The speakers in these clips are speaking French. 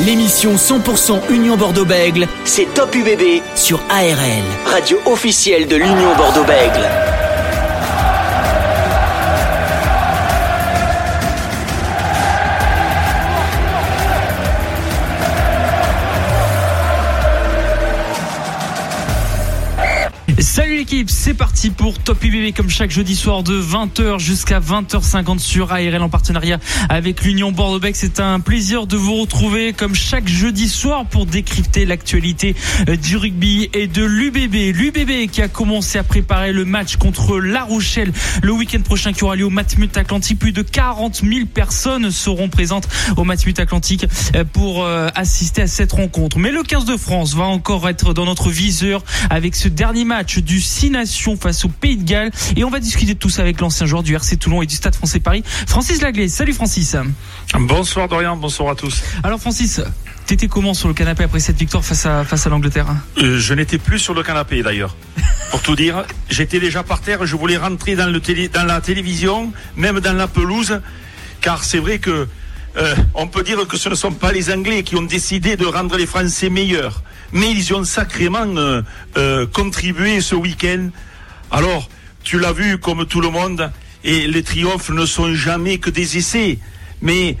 L'émission 100% Union Bordeaux-Bègle, c'est Top UBB sur ARL, radio officielle de l'Union Bordeaux-Bègle. Salut l'équipe, c'est parti pour Top UBB comme chaque jeudi soir de 20h jusqu'à 20h50 sur ARL en partenariat avec l'Union Bordeaux-Bègles. C'est un plaisir de vous retrouver comme chaque jeudi soir pour décrypter l'actualité euh, du rugby et de l'UBB. L'UBB qui a commencé à préparer le match contre La Rochelle le week-end prochain qui aura lieu au Matmut Atlantique. Plus de 40 000 personnes seront présentes au Matmut Atlantique euh, pour euh, assister à cette rencontre. Mais le 15 de France va encore être dans notre viseur avec ce dernier match du 6 Nations face au Pays de Galles. Et on va discuter de tout ça avec l'ancien joueur du RC Toulon et du Stade français Paris, Francis Laglaise. Salut Francis. Bonsoir Dorian, bonsoir à tous. Alors Francis, T'étais comment sur le canapé après cette victoire face à, face à l'Angleterre? Euh, Je n'étais plus sur le canapé d'ailleurs. Pour tout dire, j'étais déjà par terre, je voulais rentrer dans, le télé, dans la télévision, même dans la pelouse, car c'est vrai que euh, on peut dire que ce ne sont pas les Anglais qui ont décidé de rendre les Français meilleurs mais ils ont sacrément euh, euh, contribué ce week-end. Alors, tu l'as vu comme tout le monde, et les triomphes ne sont jamais que des essais, mais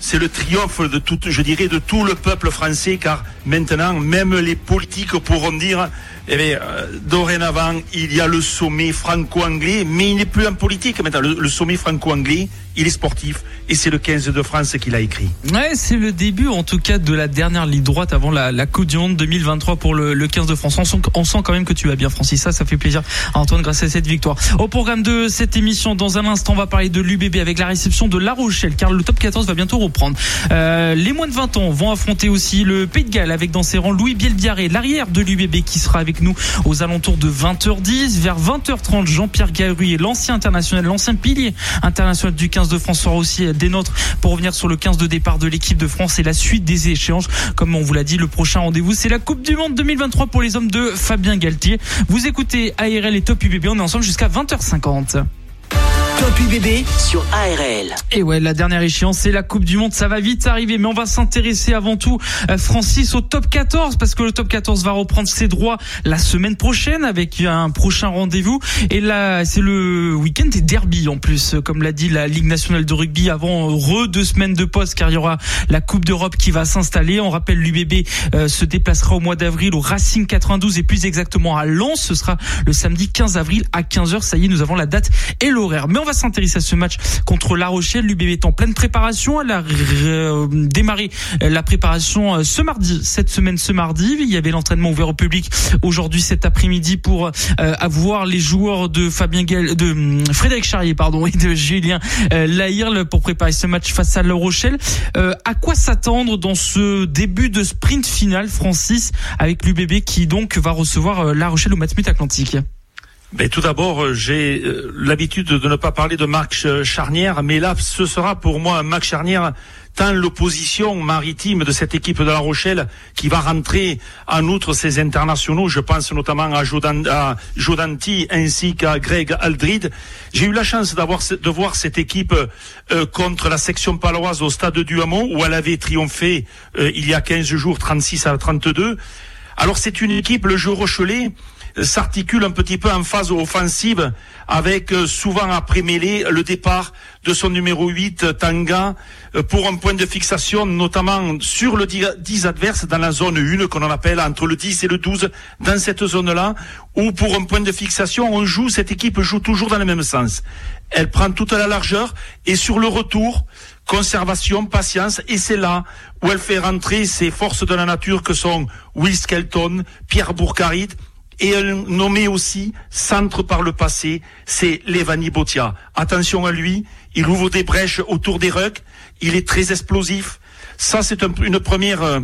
c'est le triomphe de tout, je dirais, de tout le peuple français, car maintenant, même les politiques pourront dire, eh euh, dorénavant, il y a le sommet franco-anglais, mais il n'est plus en politique maintenant. le sommet franco-anglais, il est sportif et c'est le 15 de France qui l'a écrit. Ouais, c'est le début en tout cas de la dernière ligne droite avant la, la Coupe du Monde 2023 pour le, le 15 de France. On sent, quand même que tu vas bien Francis, ça ça fait plaisir à entendre grâce à cette victoire. Au programme de cette émission, dans un instant, on va parler de l'UBB avec la réception de La Rochelle top 14 va bientôt reprendre. Euh, les moins de 20 ans vont affronter aussi le Pays de Galles avec dans ses rangs Louis Bielbiaré, l'arrière de l'UBB qui sera avec nous aux alentours de 20h10 vers 20h30 Jean-Pierre Galruy, l'ancien international, l'ancien pilier international du 15 de France sera aussi des nôtres pour revenir sur le 15 de départ de l'équipe de France et la suite des échéances. Comme on vous l'a dit, le prochain rendez-vous, c'est la Coupe du Monde 2023 pour les hommes de Fabien Galtier. Vous écoutez ARL et Top UBB, on est ensemble jusqu'à 20h50. Sur ARL. Et ouais, la dernière échéance, c'est la Coupe du Monde. Ça va vite arriver, mais on va s'intéresser avant tout, euh, Francis, au top 14, parce que le top 14 va reprendre ses droits la semaine prochaine avec un prochain rendez-vous. Et là, c'est le week-end des derby en plus, comme l'a dit la Ligue nationale de rugby avant re deux semaines de poste, car il y aura la Coupe d'Europe qui va s'installer. On rappelle, l'UBB euh, se déplacera au mois d'avril au Racing 92 et plus exactement à Lens. Ce sera le samedi 15 avril à 15h. Ça y est, nous avons la date et l'horaire. Mais s'intéresser à ce match contre La Rochelle. L'UBB est en pleine préparation. Elle a euh, démarré la préparation euh, ce mardi, cette semaine ce mardi. Il y avait l'entraînement ouvert au public aujourd'hui cet après-midi pour euh, avoir les joueurs de Fabien Gall, de hum, Frédéric Charrier pardon et de Julien Lahirle pour préparer ce match face à La Rochelle. à quoi s'attendre dans ce début de sprint final, Francis, avec l'UBB qui donc va recevoir La Rochelle au Matmut Atlantique? Tout d'abord, euh, j'ai euh, l'habitude de ne pas parler de match euh, charnière, mais là, ce sera pour moi un match charnière tant l'opposition maritime de cette équipe de La Rochelle qui va rentrer en outre ses internationaux, je pense notamment à, Jodanti ainsi qu'à Greg Aldrid. J'ai eu la chance d'avoir de voir cette équipe contre la section paloise au stade du Hamon où elle avait triomphé il y a 15 jours 36 à 32. Alors c'est une équipe, le jeu Rochelet, s'articule un petit peu en phase offensive avec euh, souvent après mêlée le départ de son numéro 8 Tanga euh, pour un point de fixation notamment sur le 10 adverse dans la zone 1 qu'on appelle entre le 10 et le 12 dans cette zone-là où pour un point de fixation on joue cette équipe joue toujours dans le même sens. Elle prend toute la largeur et sur le retour conservation, patience, et c'est là où elle fait rentrer ces forces de la nature que sont Will Skelton, Pierre Bourcarit, et un nommé aussi centre par le passé, c'est Levani Botia. Attention à lui, il ouvre des brèches autour des rucks, il est très explosif. Ça, c'est une première euh,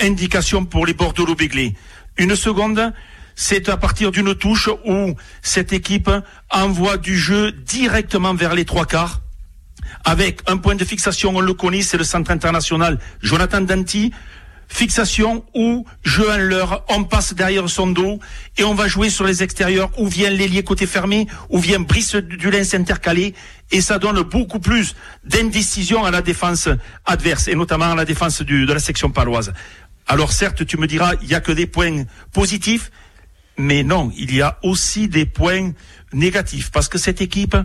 indication pour les bordeaux béglés Une seconde, c'est à partir d'une touche où cette équipe envoie du jeu directement vers les trois quarts avec un point de fixation, on le connaît, c'est le centre international Jonathan Danti, fixation ou jeu en l'heure, on passe derrière son dos et on va jouer sur les extérieurs où vient l'ailier côté fermé, où vient Brice Dulin s'intercaler et ça donne beaucoup plus d'indécision à la défense adverse et notamment à la défense de la section paloise. Alors certes, tu me diras, il n'y a que des points positifs, mais non, il y a aussi des points négatifs parce que cette équipe,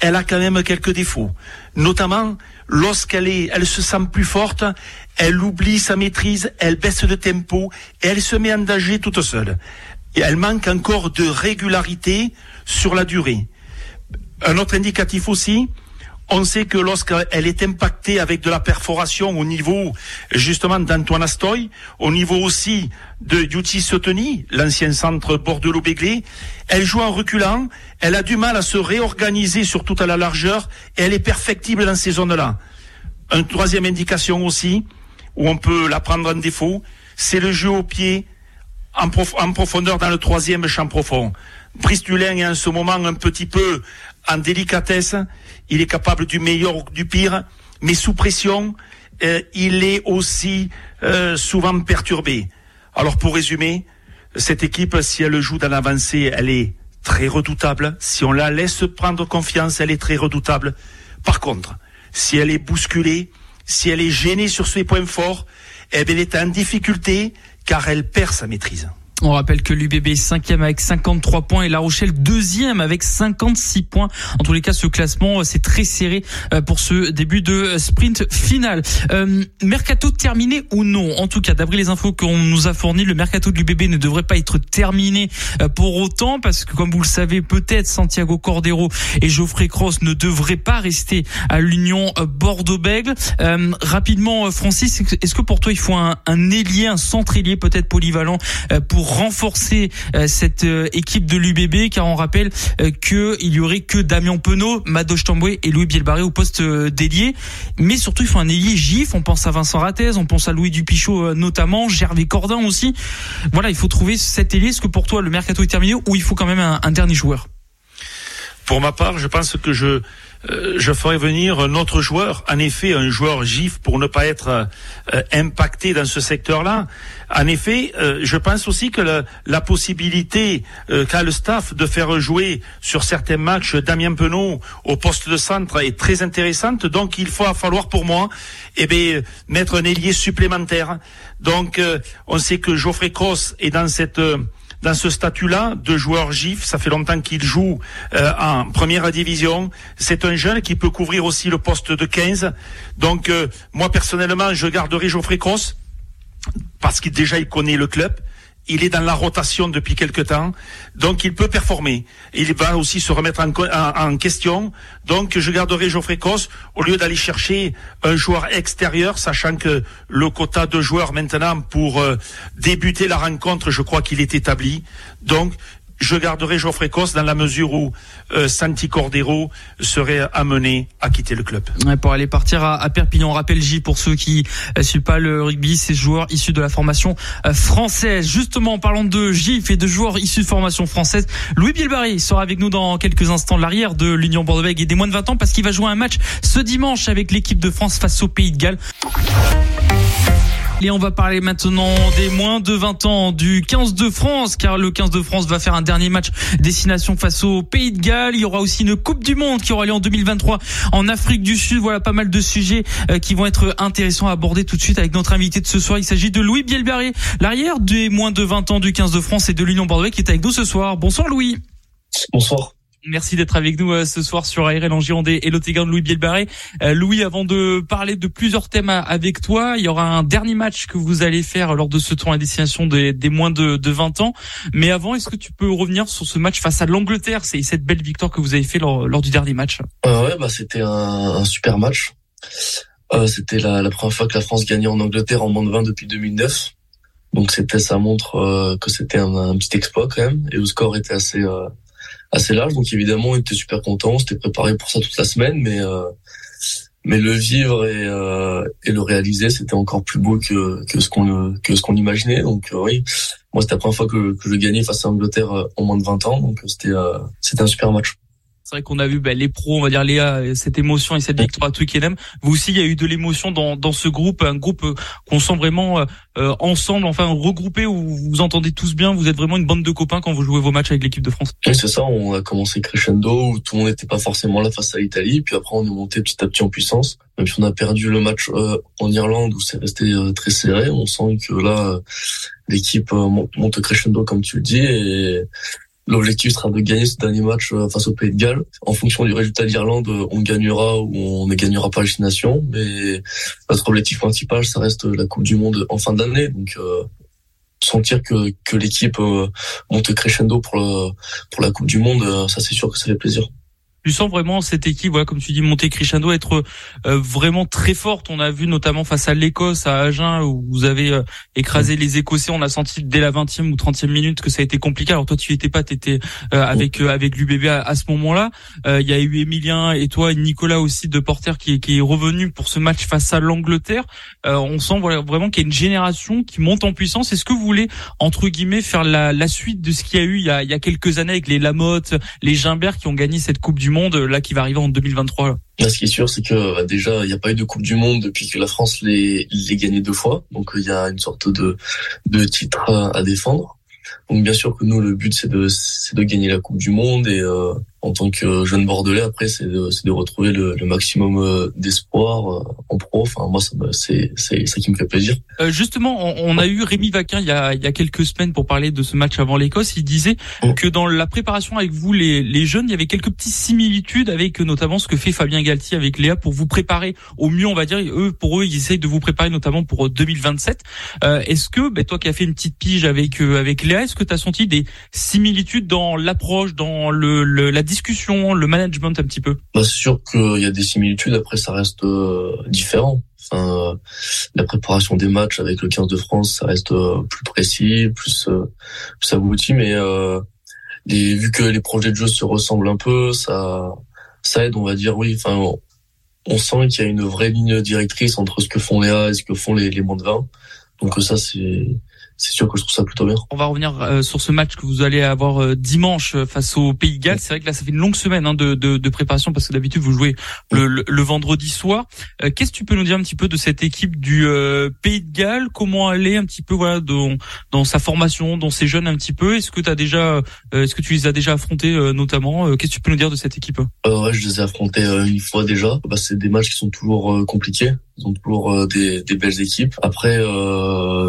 elle a quand même quelques défauts, notamment lorsqu'elle est, elle se sent plus forte, elle oublie sa maîtrise, elle baisse de tempo et elle se met en danger toute seule. Et elle manque encore de régularité sur la durée. Un autre indicatif aussi, on sait que lorsqu'elle est impactée avec de la perforation au niveau justement d'Antoine Astoy, au niveau aussi de Yuti Soteni, l'ancien centre Bordelot-Béglé, elle joue en reculant, elle a du mal à se réorganiser sur toute la largeur et elle est perfectible dans ces zones-là. Une troisième indication aussi, où on peut la prendre en défaut, c'est le jeu au pied en, profondeur dans le troisième champ profond. Brice Dulin est en ce moment un petit peu en délicatesse, il est capable du meilleur ou du pire, mais sous pression, euh, il est aussi euh, souvent perturbé. Alors pour résumer, cette équipe, si elle joue dans l'avancée, elle est très redoutable. Si on la laisse prendre confiance, elle est très redoutable. Par contre, si elle est bousculée, si elle est gênée sur ses points forts, eh elle est en difficulté car elle perd sa maîtrise. On rappelle que l'UBB est cinquième avec 53 points et La Rochelle deuxième avec 56 points. En tous les cas, ce classement, euh, c'est très serré euh, pour ce début de euh, sprint final. mercato terminé ou non? En tout cas, d'après les infos qu'on nous a fournies, le mercato de l'UBB ne devrait pas être terminé pour autant parce que, comme vous le savez, peut-être Santiago Cordero et Geoffrey Cross ne devraient pas rester à l'Union Bordeaux-Bègles. rapidement, Francis, est-ce que pour toi, il faut un, un ailier, un centre ailier peut-être polyvalent pour renforcer euh, cette euh, équipe de l'UBB car on rappelle euh, qu'il y aurait que Damien Penaud, Madoche Tamboué et Louis Bielbarré au poste d'ailier. Mais surtout, il faut un ailier gif. On pense à Vincent Rattez, on pense à Louis Dupichot notamment, Gervais Cordin aussi. Voilà, il faut trouver cet ailier. Est-ce que pour toi, le mercato est terminé ou il faut quand même un dernier joueur? Pour ma part, je pense que je euh, je ferai venir un autre joueur, en effet un joueur GIF pour ne pas être euh, impacté dans ce secteur-là. En effet, euh, je pense aussi que la, la possibilité qu'a le staff de faire jouer sur certains matchs Damien Penaud au poste de centre est très intéressante. Donc il va falloir pour moi eh bien, mettre un ailier supplémentaire. Donc on sait que Geoffrey Cross est dans cette dans ce statut-là de joueur GIF. Ça fait longtemps qu'il joue euh, en première division. C'est un jeune qui peut couvrir aussi le poste de 15. Donc euh, moi personnellement, je garderai Geoffrey Cross parce qu'il déjà il connaît le club il est dans la rotation depuis quelque temps, donc il peut performer. Il va aussi se remettre en, question. Donc je garderai Geoffrey Cos au lieu d'aller chercher un joueur extérieur, sachant que le quota de joueurs maintenant pour euh, débuter la rencontre, je crois qu'il est établi. Donc je garderai Geoffrey Cos dans la mesure où euh, Santi Cordero serait amené à quitter le club. pour aller partir à, Perpignan, on rappelle J pour ceux qui ne euh, suivent pas le rugby, ces joueurs issus de la formation euh, française. Justement, en parlant de GIF et de joueurs issus de formation française, Louis Bielbarry sera avec nous dans quelques instants de l'arrière de l'Union Bordeaux-Bègles et des moins de 20 ans parce qu'il va jouer un match ce dimanche avec l'équipe de France face au Pays de Galles. Et on va parler maintenant des moins de 20 ans du 15 de France, car le 15 de France va faire un dernier match destination face au Pays de Galles. Il y aura aussi une Coupe du Monde qui aura lieu en 2023 en Afrique du Sud. Voilà pas mal de sujets euh, qui vont être intéressants à aborder tout de suite avec notre invité de ce soir. Il s'agit de Louis Bielbarré, l'arrière des moins de 20 ans du 15 de France et de l'Union Bordeaux qui est avec nous ce soir. Bonsoir Louis. Bonsoir. Merci d'être avec nous euh, ce soir sur ARL en Gironde et l'Otégan de Louis Bielbarré. Euh, Louis, avant de parler de plusieurs thèmes avec toi, il y aura un dernier match que vous allez faire lors de ce tour à destination des, moins de, de, 20 ans. Mais avant, est-ce que tu peux revenir sur ce match face à l'Angleterre? C'est cette belle victoire que vous avez fait lors, du dernier match. Euh, ouais, bah c'était un, super match. Euh, c'était la, la, première fois que la France gagnait en Angleterre en moins de 20 depuis 2009. Donc c'était, ça montre que c'était un, un, petit exploit quand même, et le score était assez assez large. Donc évidemment, on était super content, on s'était préparé pour ça toute la semaine, mais euh, mais le vivre et, euh, et le réaliser, c'était encore plus beau que, que ce qu'on que ce qu'on imaginait. Donc euh, oui, moi c'était la première fois que, je gagnais face à l'Angleterre en moins de 20 ans, donc c'était c'était un super match. C'est vrai qu'on a vu bah, les pros, on va dire Léa, cette émotion et cette victoire à Twickenham. Vous aussi, il y a eu de l'émotion dans, dans ce groupe, un groupe euh, qu'on sent vraiment euh, ensemble, enfin regroupé, où vous vous entendez tous bien. Vous êtes vraiment une bande de copains quand vous jouez vos matchs avec l'équipe de France. Oui, c'est ça. On a commencé crescendo où tout le monde n'était pas forcément là face à l'Italie, puis après on est monté petit à petit en puissance. Même si on a perdu le match en Irlande où c'est resté très serré, on sent que là l'équipe monte crescendo comme tu le dis et L'objectif sera de gagner ce dernier match euh, face au Pays de Galles. En fonction du résultat d'Irlande, euh, on gagnera ou on ne gagnera pas la destination. Mais notre objectif principal, ça reste la Coupe du Monde en fin d'année. Donc euh, sentir que, que l'équipe monte crescendo pour, le, pour la Coupe du Monde, ça c'est sûr que ça fait plaisir tu sens vraiment cette équipe, voilà, comme tu dis, monter crescendo, être euh, vraiment très forte. On a vu notamment face à l'Écosse, à Agen, où vous avez euh, écrasé les Écossais. On a senti dès la 20e ou 30e minute que ça a été compliqué. Alors toi, tu étais pas, tu étais euh, avec avec l'UBB à, à, ce moment-là. Il y a eu Emilien et toi, et Nicolas aussi de Porter qui, qui est revenu pour ce match face à l'Angleterre. on sent voilà, vraiment qu'il y a une génération qui monte en puissance. Est-ce que vous voulez entre guillemets faire la, la suite de ce qu'il y a eu il y a, il y a quelques années avec les Lamotte, les Gimbert qui ont gagné cette Coupe du monde là qui va arriver en 2023 là. ce qui est sûr, c'est que bah, déjà, il n'y a pas eu de Coupe du Monde depuis que la France l'ait gagné deux fois. Donc, il y a une sorte de, de titre à défendre. Donc, bien sûr que nous, le but, c'est de, de gagner la Coupe du Monde et euh, en tant que jeune bordelais après c'est de, de retrouver le, le maximum euh, d'espoir euh, en pro. Enfin moi c'est c'est ça qui me fait plaisir. Euh, justement on, on, a eu Rémi Vaquin il y a il y a quelques semaines pour parler de ce match avant l'Écosse. Il disait mm. que dans la préparation avec vous les les jeunes il y avait quelques petites similitudes avec notamment ce que fait Fabien Galtier avec Léa pour vous préparer au mieux on va dire. Eux pour eux ils essayent de vous préparer notamment pour 2027 euh, est-ce que ben, toi qui as fait une petite pige avec avec Léa est-ce que tu as senti des similitudes dans l'approche dans le, la discussion, le management un petit peu? Bah, C'est sûr qu'il y a des similitudes, après ça reste euh, différent. Euh, la préparation des matchs avec le 15 de France, ça reste euh, plus précis, plus, plus abouti, mais vu que les projets de jeu se ressemblent un peu, ça, ça aide, on va dire, oui. Enfin, on sent qu'il y a une vraie ligne directrice entre ce que font les A et ce que font les, les moins de 20. Donc ça, c'est c'est sûr que je trouve ça plutôt bien. On va revenir euh, sur ce match que vous allez avoir euh, dimanche euh, face au Pays de Galles. C'est vrai que là, ça fait une longue semaine hein, de, de, de, préparation parce que d'habitude vous jouez le, le, vendredi soir. Qu'est-ce que tu peux nous dire un petit peu de cette équipe du Pays de Galles? Comment aller un petit peu voilà dans, dans sa formation, dans ses jeunes un petit peu? Est-ce que tu as déjà, est-ce que tu les as déjà affrontés notamment? Qu'est-ce que tu peux nous dire de cette équipe? Ouais, je les ai affrontés une fois déjà. Bah, c'est des matchs qui sont toujours compliqués. Ils ont toujours des, des belles équipes. Après,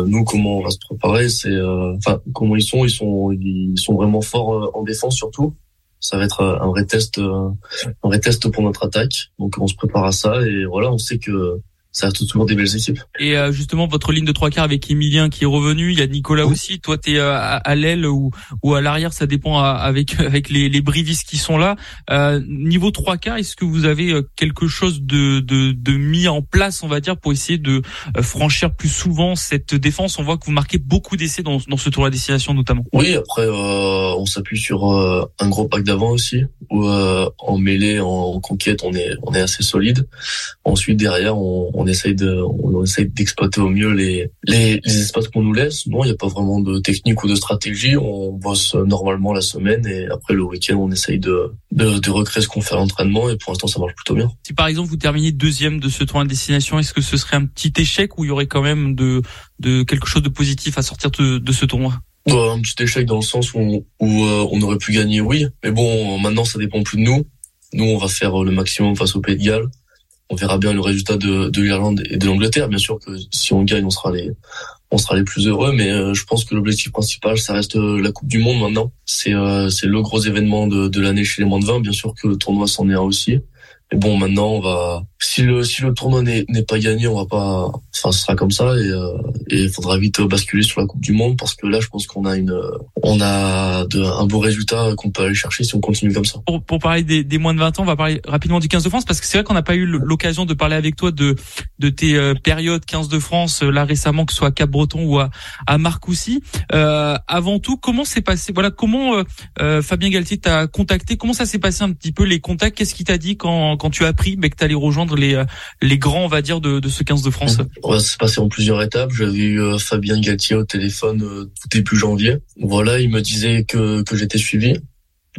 nous, comment on va se pareil, c'est euh, enfin comment ils sont, ils sont ils sont vraiment forts euh, en défense surtout. Ça va être euh, un vrai test, un vrai test pour notre attaque. Donc on se prépare à ça et voilà, on sait que ça a toujours des belles équipes. Et euh, justement, votre ligne de trois quarts avec Emilien qui est revenu, il y a Nicolas aussi. Toi, tu es euh, à, l'aile ou, ou à l'arrière, ça dépend avec avec les, les brivistes qui sont là. Euh, niveau trois quarts, est-ce que vous avez quelque chose de, de, de mis en place, on va dire, pour essayer de franchir plus souvent cette défense? On voit que vous marquez beaucoup d'essais dans, dans ce tour à destination notamment. Oui, après, on s'appuie sur un gros pack d'avant aussi, où en mêlée, en, conquête, on est on est assez solide. Ensuite, derrière, on on essaye de, on essaye d'exploiter au mieux les, les, les espaces qu'on nous laisse. Non, il n'y a pas vraiment de technique ou de stratégie. On bosse normalement la semaine et après le week-end, on essaye de, de, de recréer ce qu'on fait à l'entraînement et pour l'instant, ça marche plutôt bien. Si par exemple vous terminez deuxième de ce tour de destination, est-ce que ce serait un petit échec ou il y aurait quand même de, de quelque chose de positif à sortir de, de ce tournoi? un petit échec dans le sens où, où euh, on aurait pu gagner, oui. Mais bon, maintenant, ça dépend plus de nous. Nous, on va faire le maximum face au Pays de Galles on verra bien le résultat de, de l'Irlande et de l'Angleterre. Bien sûr que si on gagne, on sera les, on sera les plus heureux. Mais euh, je pense que l'objectif principal, ça reste euh, la Coupe du Monde maintenant. C'est euh, le gros événement de, de l'année chez les moins de 20. Bien sûr que le tournoi s'en est un aussi. Mais bon, maintenant, on va. Si le si le tournoi n'est pas gagné, on va pas. Enfin, ce sera comme ça et euh, et il faudra vite basculer sur la Coupe du Monde parce que là, je pense qu'on a une on a de, un beau résultat qu'on peut aller chercher si on continue comme ça. Pour, pour parler des, des moins de 20 ans, on va parler rapidement du 15 de France parce que c'est vrai qu'on n'a pas eu l'occasion de parler avec toi de de tes euh, périodes 15 de France euh, là récemment que ce soit à Cap-Breton ou à à Marcoussis. Euh, avant tout, comment s'est passé Voilà, comment Fabien Galtier t'a contacté? Comment ça s'est passé un petit peu les contacts? Qu'est-ce qu'il t'a dit quand quand tu as appris mais que tu allais rejoindre les, euh, les grands, on va dire, de, de ce 15 de France On va se passer en plusieurs étapes. J'avais eu euh, Fabien Galtier au téléphone euh, tout début janvier. Voilà, il me disait que, que j'étais suivi.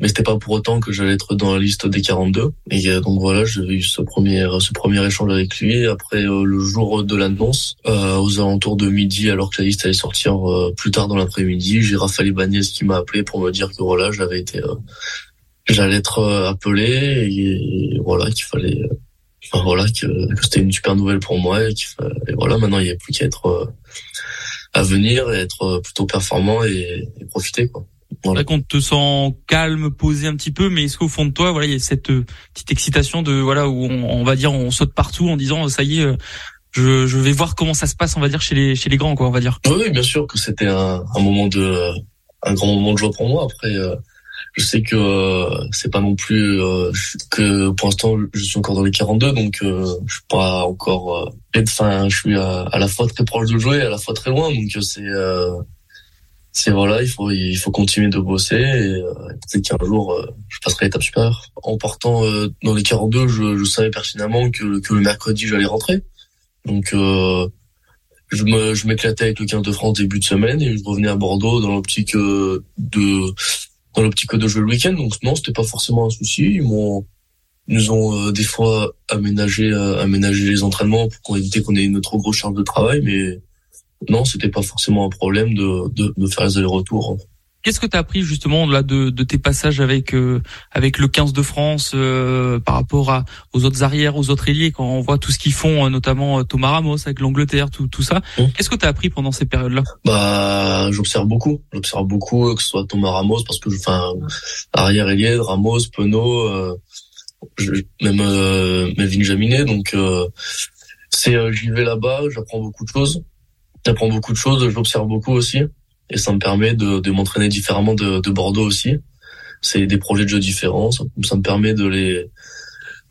mais c'était pas pour autant que j'allais être dans la liste des 42. Et euh, donc voilà, j'ai eu ce premier ce premier échange avec lui. Après euh, le jour de l'annonce, euh, aux alentours de midi, alors que la liste allait sortir plus tard dans l'après-midi, j'ai Raphaël Ibanez qui m'a appelé pour me dire que voilà, j'avais été j'allais être appelé et, voilà qu'il fallait enfin, voilà que, c'était une super nouvelle pour moi et, voilà maintenant il n'y a plus qu'à être à venir et être plutôt performant et, et profiter quoi. Vrai qu'on te sent calme, posé un petit peu, mais est-ce qu'au fond de toi, voilà, il y a cette euh, petite excitation de voilà où on, va dire on saute partout en disant ça y est, euh, je, je, vais voir comment ça se passe, on va dire chez les chez les grands, quoi, on va dire. Oui, bien sûr que c'était un, un, moment de un grand moment de joie pour moi. Après, euh, je sais que c'est pas non plus que pour l'instant je suis encore dans les 42, donc je suis pas encore. Enfin, je suis à, à, la fois très proche de jouer, à la fois très loin, donc c'est c'est voilà, il faut il faut continuer de bosser et euh, peut-être qu'un jour euh, je passerai l'étape supérieure. En partant euh, dans les 42, je, je savais pertinemment que, que le mercredi j'allais rentrer. Donc euh, je me je m'éclatais avec le 15 de France début de semaine et je revenais à Bordeaux dans l'optique de dans l'optique de jouer le week-end. Donc non, c'était pas forcément un souci. Ils m'ont nous ont des fois aménagé aménagé les entraînements pour qu'on éviter qu'on ait une trop grosse charge de travail, mais non, c'était pas forcément un problème de, de, de faire les allers-retours. Qu'est-ce que tu as appris justement là de, de tes passages avec euh, avec le 15 de France euh, par rapport à, aux autres arrières, aux autres ailiers quand on voit tout ce qu'ils font, euh, notamment Thomas Ramos avec l'Angleterre, tout tout ça. Mmh. Qu'est-ce que tu as appris pendant ces périodes-là? Bah, j'observe beaucoup, j'observe beaucoup que ce soit Thomas Ramos parce que enfin arrière ailier, Ramos, Penaud, euh, même euh, Melvin Jaminet, donc c'est j'y vais là-bas, j'apprends beaucoup de choses. J'apprends beaucoup de choses, j'observe beaucoup aussi, et ça me permet de, de m'entraîner différemment de, de, Bordeaux aussi. C'est des projets de jeu différents, ça, me permet de les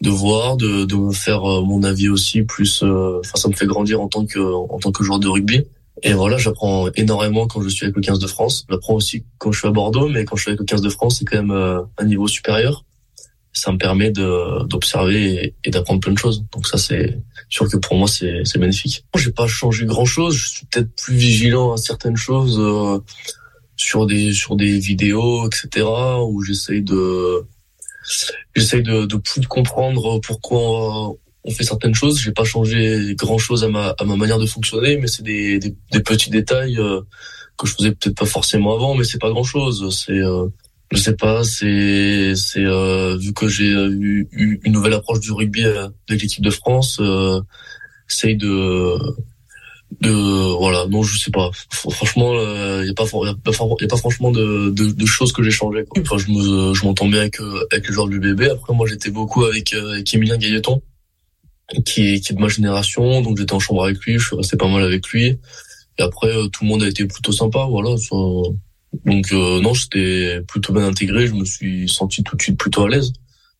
de voir, de, de faire euh, mon avis aussi, plus, euh, ça me fait grandir en tant que en tant que joueur de rugby. Et voilà, j'apprends énormément quand je suis avec le 15 de France. J'apprends aussi quand je suis à Bordeaux, mais quand je suis avec le 15 de France, c'est quand même euh, un niveau supérieur ça me permet d'observer et, d'apprendre plein de choses. Donc ça c'est sûr que pour moi c'est magnifique. J'ai pas changé grand chose. Je suis peut-être plus vigilant à certaines choses euh, sur des sur des vidéos etc où j'essaye de j'essaye de, de plus comprendre pourquoi on fait certaines choses. J'ai pas changé grand chose à ma à ma manière de fonctionner, mais c'est des, des, des petits détails euh, que je faisais peut-être pas forcément avant, mais c'est pas grand chose. C'est euh, je sais pas, c'est c'est euh, vu que j'ai eu, une nouvelle approche du rugby euh, avec l'équipe de France, euh, essaye de de voilà non je sais pas. Franchement il euh, y a pas y a pas franchement de, de, choses que j'ai changé quoi. enfin je me je m'entends bien avec avec les joueurs du bébé après moi j'étais beaucoup avec avec Emilien Gailleton qui est qui est de ma génération donc j'étais en chambre avec lui je suis resté pas mal avec lui. Et après tout le monde a été plutôt sympa voilà donc euh, non, j'étais plutôt bien intégré, je me suis senti tout de suite plutôt à l'aise.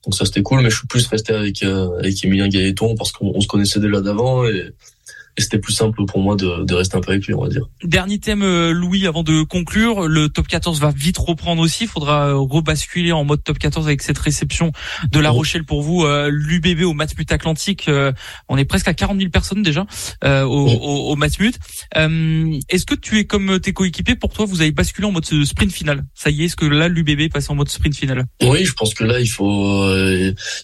Donc ça c'était cool, mais je suis plus resté avec euh, avec Emilien Gaëton parce qu'on se connaissait déjà d'avant et et c'était plus simple pour moi de, de, rester un peu avec lui, on va dire. Dernier thème, euh, Louis, avant de conclure, le top 14 va vite reprendre aussi. Il faudra euh, rebasculer en mode top 14 avec cette réception de La Rochelle pour vous. Euh, L'UBB au Matmut Atlantique, on est presque à 40 000 personnes déjà au, au, au Matmut. est-ce que tu es comme tes coéquipiers Pour toi, vous avez basculé en mode sprint final? Ça y est, est-ce que là, l'UBB passe en mode sprint final? Oui, je pense que là, il faut,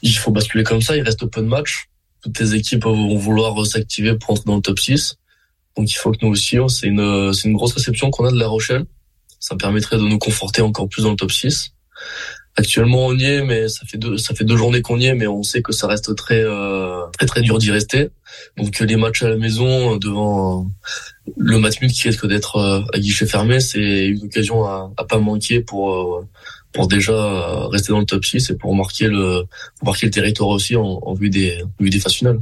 il faut basculer comme ça. Il reste peu de matchs toutes les équipes vont vouloir s'activer pour entrer dans le top 6. Donc il faut que nous aussi, c'est une, c'est une grosse réception qu'on a de La Rochelle. Ça permettrait de nous conforter encore plus dans le top 6. Actuellement on y est, mais ça fait deux, ça fait deux journées qu'on y est, mais on sait que ça reste très, euh, très très dur d'y rester. Donc les matchs à la maison devant le Matmut qui risque d'être euh, à guichet fermé, c'est une occasion à, à pas manquer pour euh, pour déjà rester dans le top 6 et pour marquer le, pour marquer le territoire aussi en, en vue des, en vue des phases finales.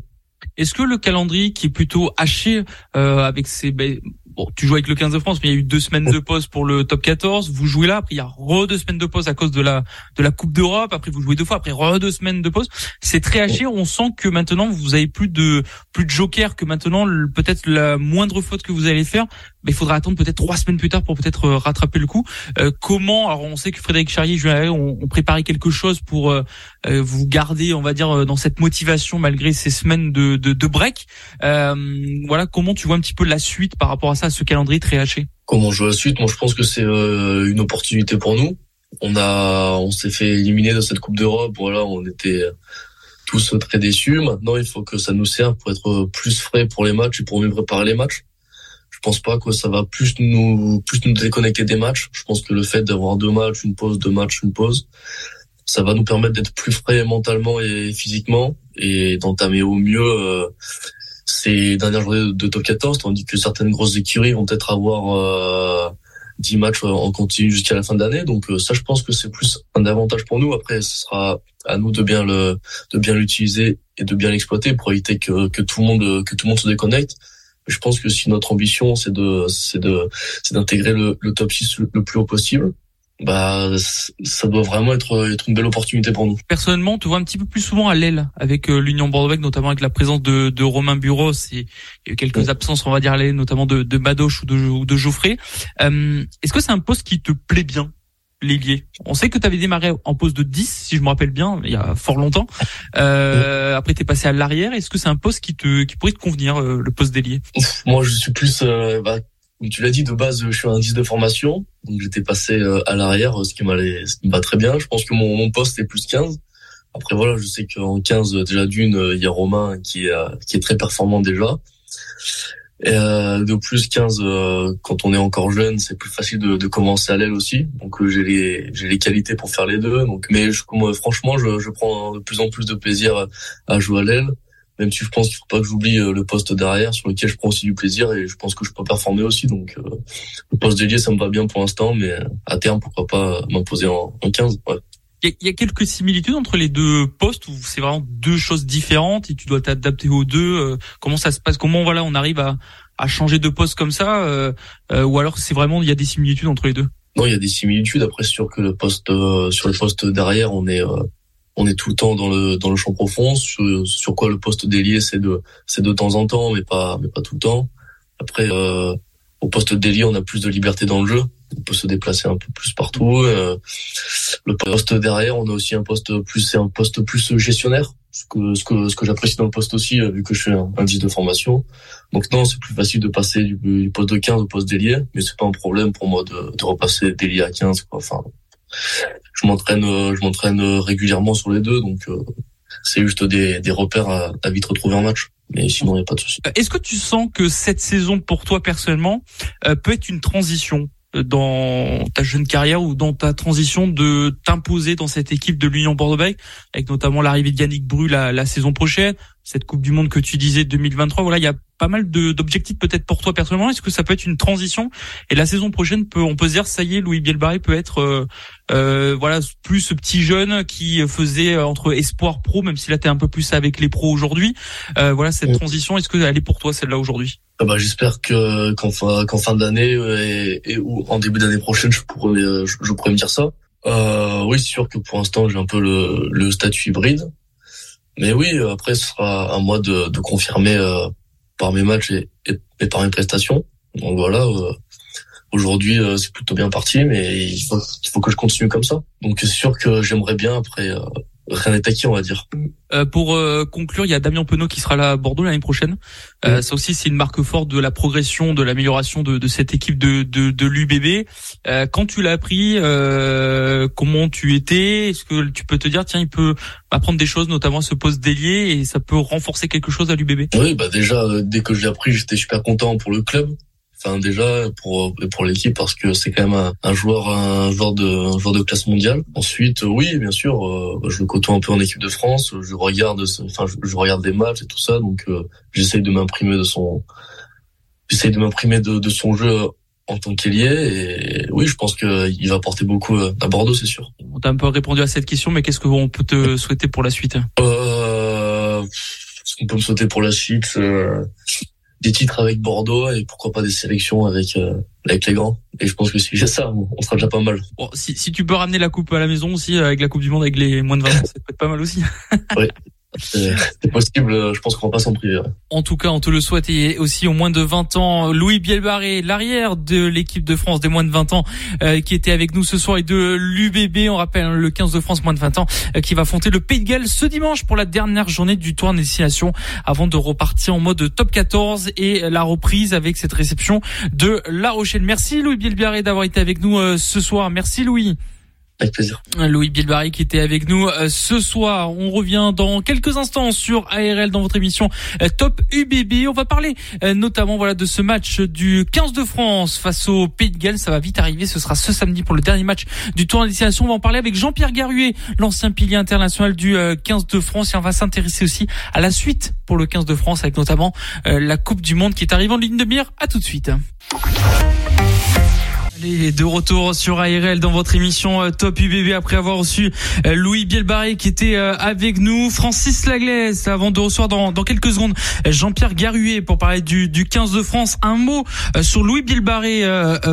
Est-ce que le calendrier qui est plutôt haché euh, avec ses ben, bon, tu joues avec le 15 de France, mais il y a eu deux semaines de pause pour le top 14. Vous jouez là, après il y a re deux semaines de pause à cause de la de la Coupe d'Europe. Après vous jouez deux fois, après re deux semaines de pause. C'est très haché. On sent que maintenant vous avez plus de plus de joker, que maintenant peut-être la moindre faute que vous allez faire, mais il faudra attendre peut-être trois semaines plus tard pour peut-être euh, rattraper le coup. Euh, comment Alors on sait que Frédéric Charrier, Julien ont, ont préparé quelque chose pour euh, vous garder, on va dire, dans cette motivation malgré ces semaines de de, de break. voilà, comment tu vois un petit peu la suite par rapport à ça, ce calendrier très haché Comment vois la suite Moi, je pense que c'est une opportunité pour nous. On a, on s'est fait éliminer de cette Coupe d'Europe. Voilà, on était tous très déçus. Maintenant, il faut que ça nous serve pour être plus frais pour les matchs et pour mieux préparer les matchs. Je pense pas que ça va plus nous plus nous déconnecter des matchs. Je pense que le fait d'avoir deux matchs, une pause, deux matchs, une pause, ça va nous permettre d'être plus frais mentalement et physiquement et d'entamer au mieux euh, ces dernières journées de top 14, tandis que certaines grosses écuries vont peut-être avoir euh, 10 matchs en continu jusqu'à la fin de l'année. Donc euh, ça, je pense que c'est plus un avantage pour nous. Après, ce sera à nous de bien le de bien l'utiliser et de bien l'exploiter pour éviter que, que tout le monde que tout le monde se déconnecte. Je pense que si notre ambition c'est de c'est de c'est d'intégrer le, le top 6 le plus haut possible, bah ça doit vraiment être être une belle opportunité pour nous. Personnellement, on te vois un petit peu plus souvent à l'aile avec euh, l'Union Bordeaux, notamment avec la présence de, de Romain Buros et, quelques absences, on va dire à notamment de, de Madoche ou de, ou de Geoffrey. Euh, Est-ce que c'est un poste qui te plaît bien l'ailier? On sait que tu avais démarré en poste de 10, si je me rappelle bien, il y a fort longtemps. Euh, après, tu es passé à l'arrière. Est-ce que c'est un poste qui te qui pourrait te convenir, euh, le poste d'ailier? Moi, je suis plus euh, bah, comme tu l'as dit, de base, je suis un 10 de formation, donc j'étais passé euh, à l'arrière, ce qui m'allait, ce qui me va très bien. Je pense que mon, mon poste est plus 15. Après voilà, je sais qu'en 15 déjà d'une, il y a Romain qui est qui est très performant déjà. Et euh, de plus 15 euh, quand on est encore jeune, c'est plus facile de, de commencer à l'aile aussi. Donc euh, j'ai les j'ai les qualités pour faire les deux. Donc mais je, franchement, je, je prends de plus en plus de plaisir à jouer à l'aile même si je pense qu'il faut pas que j'oublie euh, le poste derrière sur lequel je prends aussi du plaisir et je pense que je peux performer aussi donc euh, le poste d'ailier ça me va bien pour l'instant mais euh, à terme pourquoi pas m'imposer en, en 15 ouais. Il y, a quelques similitudes entre les deux postes où c'est vraiment deux choses différentes et tu dois t'adapter aux deux. comment ça se passe Comment voilà on arrive à, à changer de poste comme ça euh, Ou alors c'est vraiment il y a des similitudes entre les deux? Non, il y a des similitudes. Après, c'est sûr que le poste sur le poste derrière, on est on est tout le temps dans le dans le champ profond. Sur, sur quoi le poste d'ailier, c'est de c'est de temps en temps, mais pas mais pas tout le temps. Après, euh, au poste d'ailier, on a plus de liberté dans le jeu. On peut se déplacer un peu plus partout. Euh, le poste derrière, on a aussi un poste plus c'est un poste plus gestionnaire. Ce que ce que ce que j'apprécie dans le poste aussi, euh, vu que je suis un, un de formation. Donc non, c'est plus facile de passer du, du poste de 15 au poste d'ailier, mais c'est pas un problème pour moi de, de repasser d'ailier à 15. Quoi. Enfin, je m'entraîne, euh, je m'entraîne régulièrement sur les deux, donc euh, c'est juste des, repères à, vite retrouver en match. Mais sinon, il n'y a pas de souci. Est-ce que tu sens que cette saison, pour toi personnellement, euh, peut être une transition dans ta jeune carrière ou dans ta transition de t'imposer dans cette équipe de l'Union Bordeaux-Bègles, avec notamment l'arrivée de Yannick Bru la, saison prochaine, cette Coupe du Monde que tu disais 2023. Voilà, il y a pas mal d'objectifs peut-être pour toi personnellement. Est-ce que ça peut être une transition et la saison prochaine peut on peut se dire ça y est Louis Bielbarré peut être euh, euh, voilà plus ce petit jeune qui faisait entre espoir pro même si là t'es un peu plus avec les pros aujourd'hui. Euh, voilà cette transition est-ce que elle est pour toi celle-là aujourd'hui? Ah bah, j'espère que qu'en fin qu'en fin d'année et, et, ou en début d'année prochaine je pourrais je, je, pourrais me dire ça. Euh, oui c'est sûr que pour l'instant j'ai un peu le, le statut hybride. Mais oui, après, ce sera à moi de, de confirmer euh, par mes matchs et, et, par mes prestations. Donc voilà, euh, aujourd'hui euh, c'est plutôt bien parti, mais il faut, il faut que je continue comme ça. Donc c'est sûr que j'aimerais bien après euh, rien n'est acquis, on va dire. Euh, pour euh, conclure, il y a Damien Penaud qui sera là à Bordeaux l'année prochaine. Euh, Ça aussi, c'est une marque forte de la progression, de l'amélioration de, de, cette équipe de, de, de l'UBB. Euh, quand tu l'as appris, euh, comment tu étais Est-ce que tu peux te dire, tiens, il peut apprendre des choses, notamment à ce poste d'ailier, et ça peut renforcer quelque chose à l'UBB Oui, bah déjà, dès que je l'ai appris, j'étais super content pour le club enfin déjà pour pour l'équipe parce que c'est quand même un, un, joueur un joueur de un joueur de classe mondiale. Ensuite, oui, bien sûr, euh, je le côtoie un peu en équipe de France. Je regarde, enfin, je, je regarde des matchs et tout ça, donc euh, j'essaye de m'imprimer de son, j'essaye de m'imprimer de, de, son jeu en tant qu'ailier. Et oui, je pense qu'il va apporter beaucoup euh, à Bordeaux, c'est sûr. On t'a un peu répondu à cette question, mais qu'est-ce qu'on peut te souhaiter pour la suite? Euh, Ce qu'on peut me souhaiter pour la suite? Euh, des titres avec Bordeaux et pourquoi pas des sélections avec euh, avec les grands. Et je pense que si j'ai ça, on sera déjà pas mal. Bon, si, si tu peux ramener la coupe à la maison aussi avec la Coupe du Monde avec les moins de 20 ans, ça peut être pas mal aussi. oui. C'est possible, je pense qu'on va pas s'en. En tout cas, on te le souhaite et aussi au moins de 20 ans, Louis Bielbarré, l'arrière de l'équipe de France des moins de 20 ans, euh, qui était avec nous ce soir et de l'UBB, on rappelle le 15 de France moins de 20 ans, euh, qui va affronter le Pays de Galles ce dimanche pour la dernière journée du tour en destination avant de repartir en mode top 14 et la reprise avec cette réception de La Rochelle. Merci Louis Bielbarré d'avoir été avec nous euh, ce soir. Merci Louis. Plaisir. Louis Bilbari qui était avec nous euh, ce soir. On revient dans quelques instants sur ARL dans votre émission euh, Top UBB. On va parler euh, notamment voilà de ce match du 15 de France face au Pays de Galles. Ça va vite arriver. Ce sera ce samedi pour le dernier match du tournoi destination. On va en parler avec Jean-Pierre Garuet, l'ancien pilier international du 15 de France. Et on va s'intéresser aussi à la suite pour le 15 de France avec notamment la Coupe du Monde qui est arrivée en ligne de mire. À tout de suite. Allez, de retour sur ARL dans votre émission euh, Top UBB après avoir reçu euh, Louis Bielbarré qui était euh, avec nous, Francis Laglaise avant de recevoir dans, dans quelques secondes Jean-Pierre Garuet pour parler du, du 15 de France. Un mot sur Louis Bielbarré,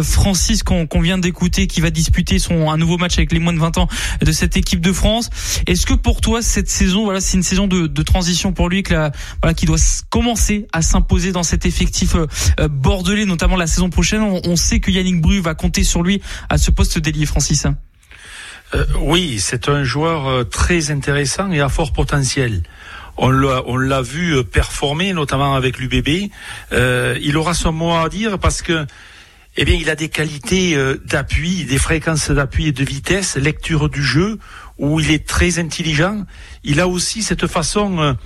Francis qu'on vient d'écouter qui va disputer son un nouveau match avec les moins de 20 ans de cette équipe de France. Est-ce que pour toi cette saison, voilà, c'est une saison de, de transition pour lui que la, qui doit commencer à s'imposer dans cet effectif bordelais, notamment la saison prochaine? On, on sait que Yannick Bru va compter sur lui à ce poste d'ailier, Francis euh, Oui, c'est un joueur euh, très intéressant et à fort potentiel. On l'a, on l'a vu euh, performer, notamment avec l'UBB. Euh, il aura son mot à dire parce que, eh bien, il a des qualités d'appui, des fréquences d'appui et de vitesse, lecture du jeu, où il est très intelligent. Il a aussi cette façon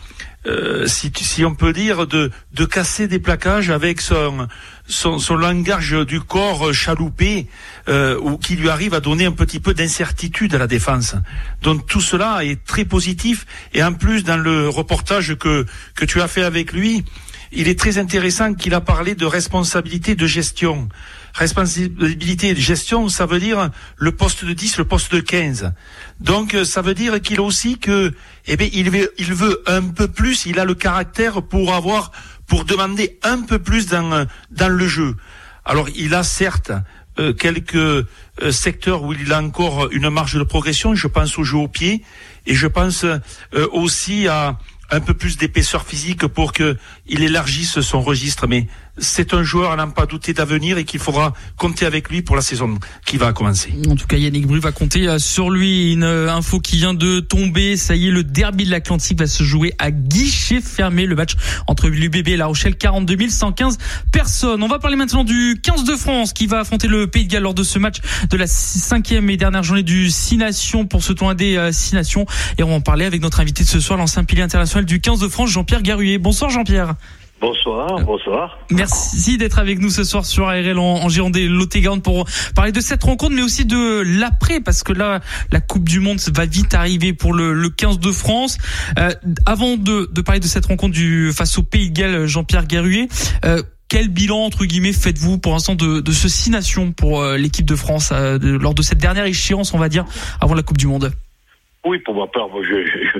euh, si, si, on peut dire, de, de casser des plaquages avec son, son, son langage du corps chaloupé, euh, ou qui lui arrive à donner un petit peu d'incertitude à la défense. Donc tout cela est très positif. Et en plus, dans le reportage que, que tu as fait avec lui, il est très intéressant qu'il a parlé de responsabilité de gestion. Responsabilité de gestion, ça veut dire le poste de 10, le poste de 15. Donc euh, ça veut dire qu'il aussi que, eh bien, il veut, il veut un peu plus, il a le caractère pour avoir, pour demander un peu plus dans, euh, dans le jeu. Alors il a certes euh, quelques secteurs où il a encore une marge de progression. Je pense au jeu au pied et je pense aussi à un peu plus d'épaisseur physique pour qu'il élargisse son registre. Mais c'est un joueur à n'en pas douter d'avenir et qu'il faudra compter avec lui pour la saison qui va commencer. En tout cas, Yannick Bru va compter euh, sur lui. Une euh, info qui vient de tomber. Ça y est, le derby de l'Atlantique va se jouer à guichet fermé. Le match entre l'UBB et La Rochelle, 42 115 personnes. On va parler maintenant du 15 de France qui va affronter le Pays de Galles lors de ce match de la cinquième et dernière journée du 6 Nations pour ce tournoi des 6 euh, Nations. Et on va en parler avec notre invité de ce soir, l'ancien pilier international du 15 de France, Jean-Pierre Garuet. Bonsoir Jean-Pierre. Bonsoir, bonsoir. Merci d'être avec nous ce soir sur ARL en, en Gironde et Lot-et-Garonne pour parler de cette rencontre, mais aussi de l'après, parce que là, la Coupe du Monde va vite arriver pour le, le 15 de France. Euh, avant de, de, parler de cette rencontre du face au Pays de Galles, Jean-Pierre Guerruet, euh, quel bilan entre guillemets faites-vous pour l'instant de, de ce 6 nations pour euh, l'équipe de France euh, lors de cette dernière échéance, on va dire, avant la Coupe du Monde? Oui, pour ma part, moi, je, je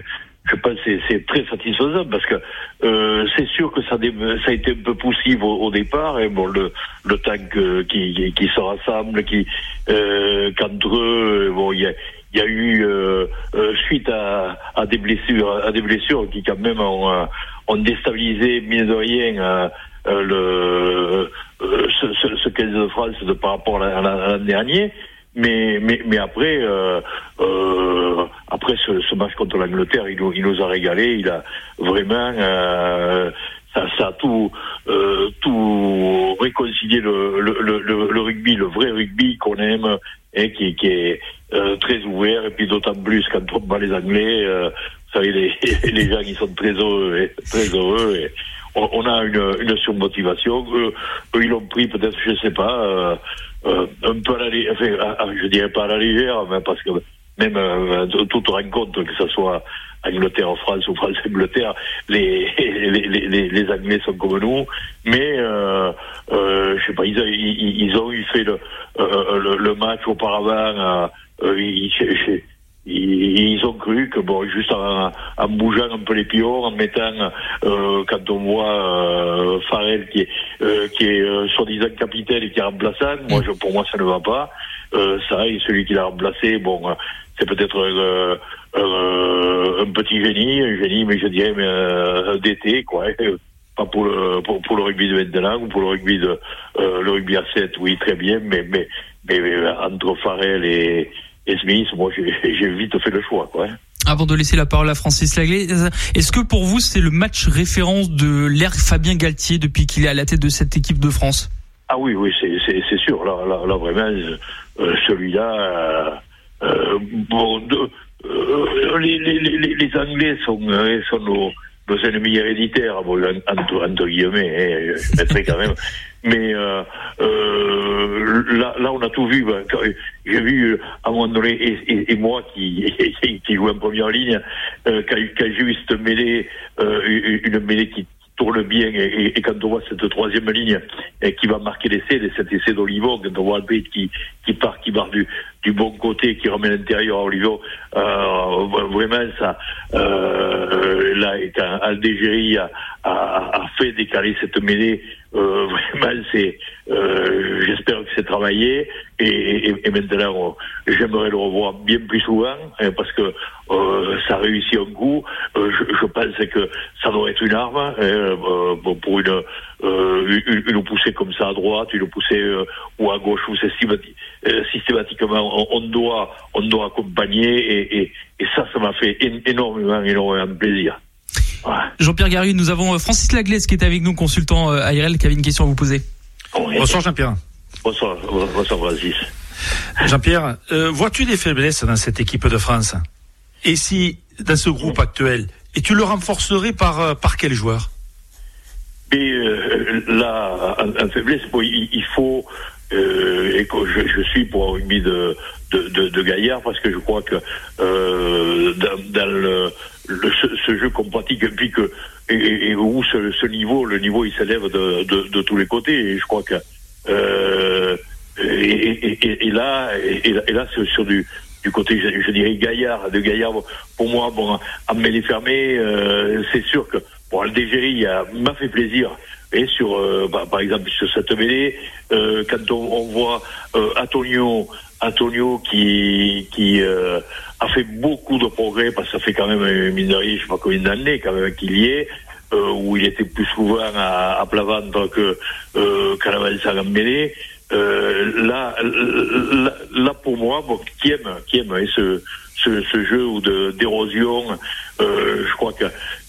je pense que c'est très satisfaisant parce que euh, c'est sûr que ça, ça a été un peu poussif au, départ. Et bon, le, le tank qui, qui, se rassemble, qui euh, qu'entre eux, bon, il y a, y a eu euh, euh, suite à, à, des blessures, à des blessures qui quand même ont, euh, ont déstabilisé mine de rien le ce, ce, ce 15 de France de par rapport à l'an dernier. Mais, mais, mais après, euh, euh, après ce, match contre l'Angleterre, il, nous a régalé. Il a vraiment, euh, ça, a tout, euh, tout réconcilié le, rugby, le vrai rugby qu'on aime et qui, qui est euh, très ouvert. Et puis d'autant plus quand on bat les Anglais, vous savez, les, les gens ils sont très heureux, et, très heureux. On, a une, surmotivation. Eux, eux, ils l'ont pris peut-être, je sais pas un peu à la, enfin, je dirais pas à la légère, mais parce que même euh, toute rencontre, que ce soit Angleterre en France ou France Angleterre, les, Anglais sont comme nous, mais euh, euh, ils, ils, ils ont eu fait le, euh, le, le match auparavant, euh, ils, ont cru que bon, juste en, bougeant un peu les pions, en mettant, euh, quand on voit euh, Farrell qui est, euh, qui est soi-disant capitaine et qui est remplaçant, moi, je, pour moi, ça ne va pas. Euh, ça et celui qui l'a remplacé, bon, c'est peut-être un petit génie, un génie, mais je dirais mais d'été, quoi. Pas pour le pour, pour, le rugby de maintenant ou pour le rugby de le rugby à 7, oui, très bien, mais mais, mais, mais entre Farrell et et Smith, moi j'ai vite fait le choix. Quoi. Avant de laisser la parole à Francis Laglé, est-ce que pour vous c'est le match référence de l'ère Fabien Galtier depuis qu'il est à la tête de cette équipe de France? Ah oui, oui, c'est sûr. Là, là, là vraiment, euh, celui-là, bon, les, les, les, les, Anglais sont, sont nos, nos ennemis héréditaires, bon, entre, entre guillemets, hein, je mettrais quand même. Mais euh, euh, là, là, on a tout vu. Ben, j'ai vu à un moment donné, et, et, moi qui, qui joue en première ligne, euh, quand, quand j'ai vu cette mêlée, euh, une mêlée qui tourne bien et, et, quand on voit cette troisième ligne et qui va marquer l'essai, cet essai d'Olivon, quand on voit Albert qui, qui part, qui part du, du bon côté, qui remet l'intérieur à Olivon, euh, vraiment ça, euh, là, quand Aldégéry a, a, a, fait décaler cette mêlée, euh, vraiment c'est, euh, j'espère que c'est travaillé et, et, et maintenant j'aimerais le revoir bien plus souvent hein, parce que euh, ça réussit un coup. Euh, je, je, pense que ça doit être une arme hein, euh, pour une, euh, une, une poussée comme ça à droite, une poussée ou à gauche ou systématiquement on, doit on doit accompagner et, et, et ça ça m'a fait énormément énormément plaisir. Jean-Pierre Garry, nous avons Francis Laglaise qui est avec nous, consultant ARL, qui avait une question à vous poser. Bonsoir Jean-Pierre. Bonsoir, bonsoir Francis. Jean-Pierre, euh, vois-tu des faiblesses dans cette équipe de France? Et si, dans ce groupe actuel, et tu le renforcerais par, euh, par quel joueur? Et euh, là, en, faiblesse, bon, il, il, faut, euh, et que je, je, suis pour une de, de, de, de, Gaillard, parce que je crois que euh, dans, dans le, le ce, ce, jeu qu'on pratique depuis que et, et où ce, ce, niveau, le niveau il s'élève de, de, de, tous les côtés, et je crois que euh, et, et, là, et, là, c'est sur du, du côté, je, dirais Gaillard, de Gaillard. Pour moi, bon, à mêler fermé, euh, c'est sûr que bon, le DGI m'a fait plaisir. Et sur, euh, bah, par exemple, sur cette mêlée, euh, quand on, voit euh, Antonio, Antonio qui, qui a fait beaucoup de progrès, parce que ça fait quand même, mine de je sais pas combien d'années quand même qu'il y est, où il était plus souvent à, à plat ventre que euh, qu'à la mêlée. Euh, là, là, pour moi, bon, qui aime, qui aime hein, ce, ce, ce, jeu d'érosion, je crois que,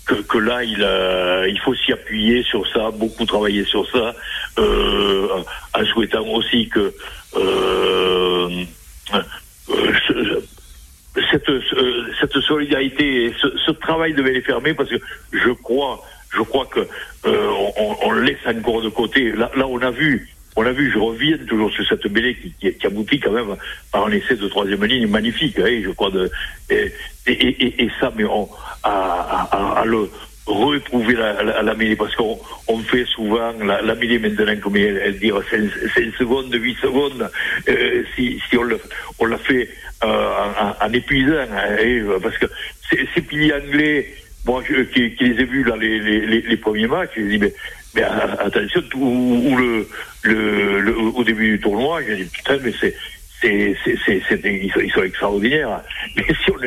que, que là, il, a, il faut s'y appuyer sur ça, beaucoup travailler sur ça, euh, en souhaitant aussi que euh, euh cette, cette solidarité ce, ce travail devait les fermer parce que je crois, je crois que euh, on, on, laisse encore de côté. Là, là, on a vu on l'a vu, je reviens toujours sur cette mêlée qui, qui, qui, aboutit quand même par un essai de troisième ligne magnifique, hein, je crois. De, et, et, et, ça, mais on, à, à, à le retrouver la, la, mêlée, parce qu'on on fait souvent la, la mêlée maintenant, comme elle, elle dit, 5, secondes, 8 secondes, euh, si, si on, le, on l'a fait euh, en, épuisant, hein, parce que ces piliers anglais, moi je, qui, les ai vus les, premiers matchs, je dis, mais attention, tout, ou, le, le, le, au début du tournoi, j'ai dit putain, mais c'est, ils, sont, extraordinaires. Mais si on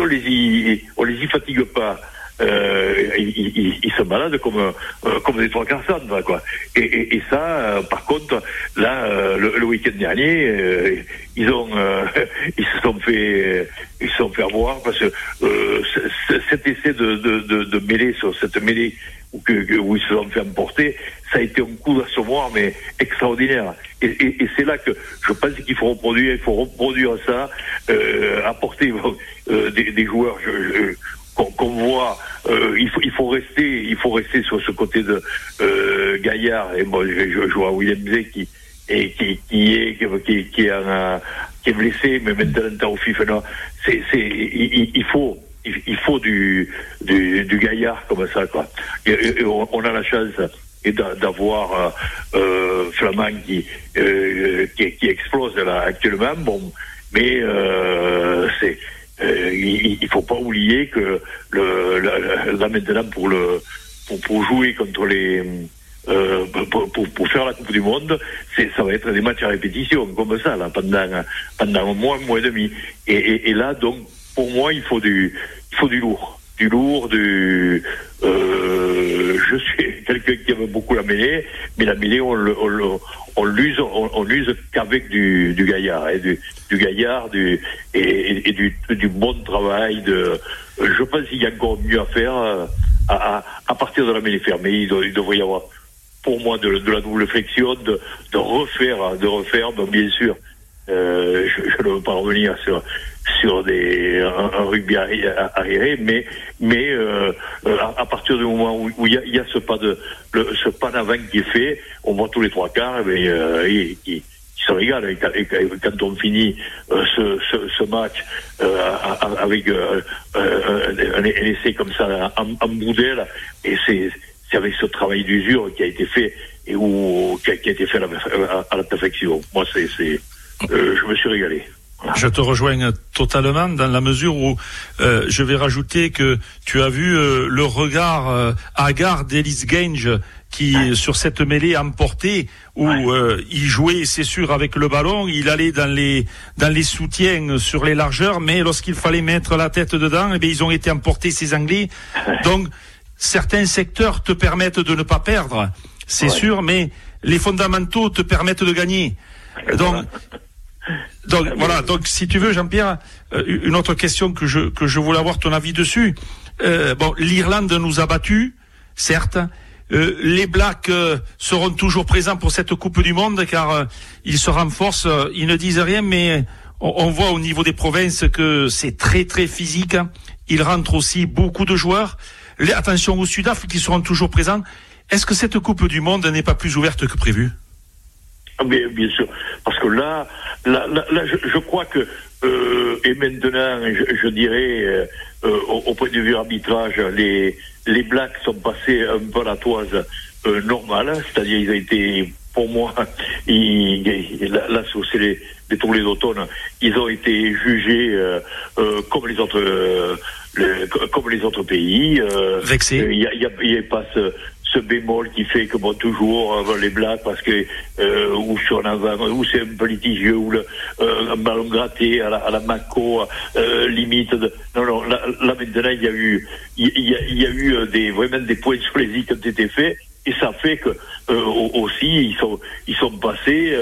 on les y, on les y fatigue pas, euh, ils, ils, ils, comme euh, comme des trois garçons quoi. Et, et, et ça, euh, par contre, là, euh, le, le week-end dernier, euh, ils ont ils se sont fait ils se sont fait avoir parce que cet essai de, de, de, de mêler sur cette mêlée où, que, où ils se sont fait emporter, ça a été un coup d'assommoir, mais extraordinaire. Et, et, et c'est là que je pense qu'il faut reproduire, il faut reproduire ça, euh, apporter euh, des, des, joueurs qu'on voit. Euh, il, faut, il faut rester, il faut rester sur ce côté de euh, Gaillard. Et moi, je, je, vois William Zé qui et qui, qui est qui, qui, est, qui est blessé, mais maintenant au FIFA, c'est, c'est, il, il faut il, faut du, du, gaillard comme ça, quoi. On, a la chance d'avoir euh, euh, Flamand qui, euh, qui, qui, explose actuellement. Bon, mais euh, il, il faut pas oublier que là maintenant pour le pour, jouer contre les pour, pour, faire la Coupe du Monde, ça va être des matchs à répétition, comme ça, là, pendant, pendant un mois, un mois et demi. Et, et, là, donc, pour moi, il faut du, faut du lourd, du lourd, du. Euh, je suis quelqu'un qui aime beaucoup la mêlée, mais la mêlée, on, on, on l'use, on, qu'avec du, gaillard, du, gaillard, du et, du, bon travail. Je pense qu'il y a encore mieux à faire euh, à, partir de la mêlée fermée. Il, il devrait y avoir, pour moi, de, la double flexion, de, refaire, de refaire, donc bien sûr. Euh, je, ne parle revenir sur sur des un, rugby arriéré, mais mais euh, à, partir du moment où il y a, ce pas de le, ce pas d'avant qui est fait, on voit tous les trois quarts, mais eh il, se régale. Et quand, on finit ce, ce, ce, match avec un, essai comme ça en, en boudelle, et c'est avec ce travail d'usure qui a été fait et où, qui, a, été fait à la, perfection. Moi, c'est, c'est, euh, je me suis régalé. Je te rejoins totalement dans la mesure où euh, je vais rajouter que tu as vu euh, le regard euh, hagard d'Ellis Gange qui sur cette mêlée a emporté où il jouait c'est sûr avec le ballon, il allait dans les dans les soutiens sur les largeurs mais lorsqu'il fallait mettre la tête dedans eh bien ils ont été emportés ces anglais. Donc certains secteurs te permettent de ne pas perdre, c'est sûr, mais les fondamentaux te permettent de gagner. Donc, donc voilà. Donc, si tu veux, Jean-Pierre, euh, une autre question que je que je voulais avoir ton avis dessus. Euh, bon, l'Irlande nous a battus, certes. Euh, les Blacks seront toujours présents pour cette Coupe du Monde car ils se renforcent. ils ne disent rien, mais on, on voit au niveau des provinces que c'est très très physique. Ils rentrent aussi beaucoup de joueurs les, attention aux Sudaf qui seront toujours présents. Est-ce que cette Coupe du Monde n'est pas plus ouverte que prévu? ah, bien, bien, sûr, parce que là, là, là, je, crois que euh, et maintenant, je, dirais, euh, euh, au, point de vue arbitrage, les les Blacks sont passés un peu à la toise normale, c'est-à-dire ils ont été, pour moi, ils, là, c'est les, les tournées d'automne, ils ont été jugés comme les autres comme les autres pays. Euh, Vexé. Il a, pas ce, ce, bémol qui fait que bon toujours euh, les blagues parce que euh, ou sur avant ou c'est un peu litigieux ou le, euh, un ballon gratté à la, à la Maco euh, limite de, non non là, là, maintenant il y a eu il y, a, y a eu des vraiment des points sur les qui ont été faits et ça fait que aussi ils sont ils sont passés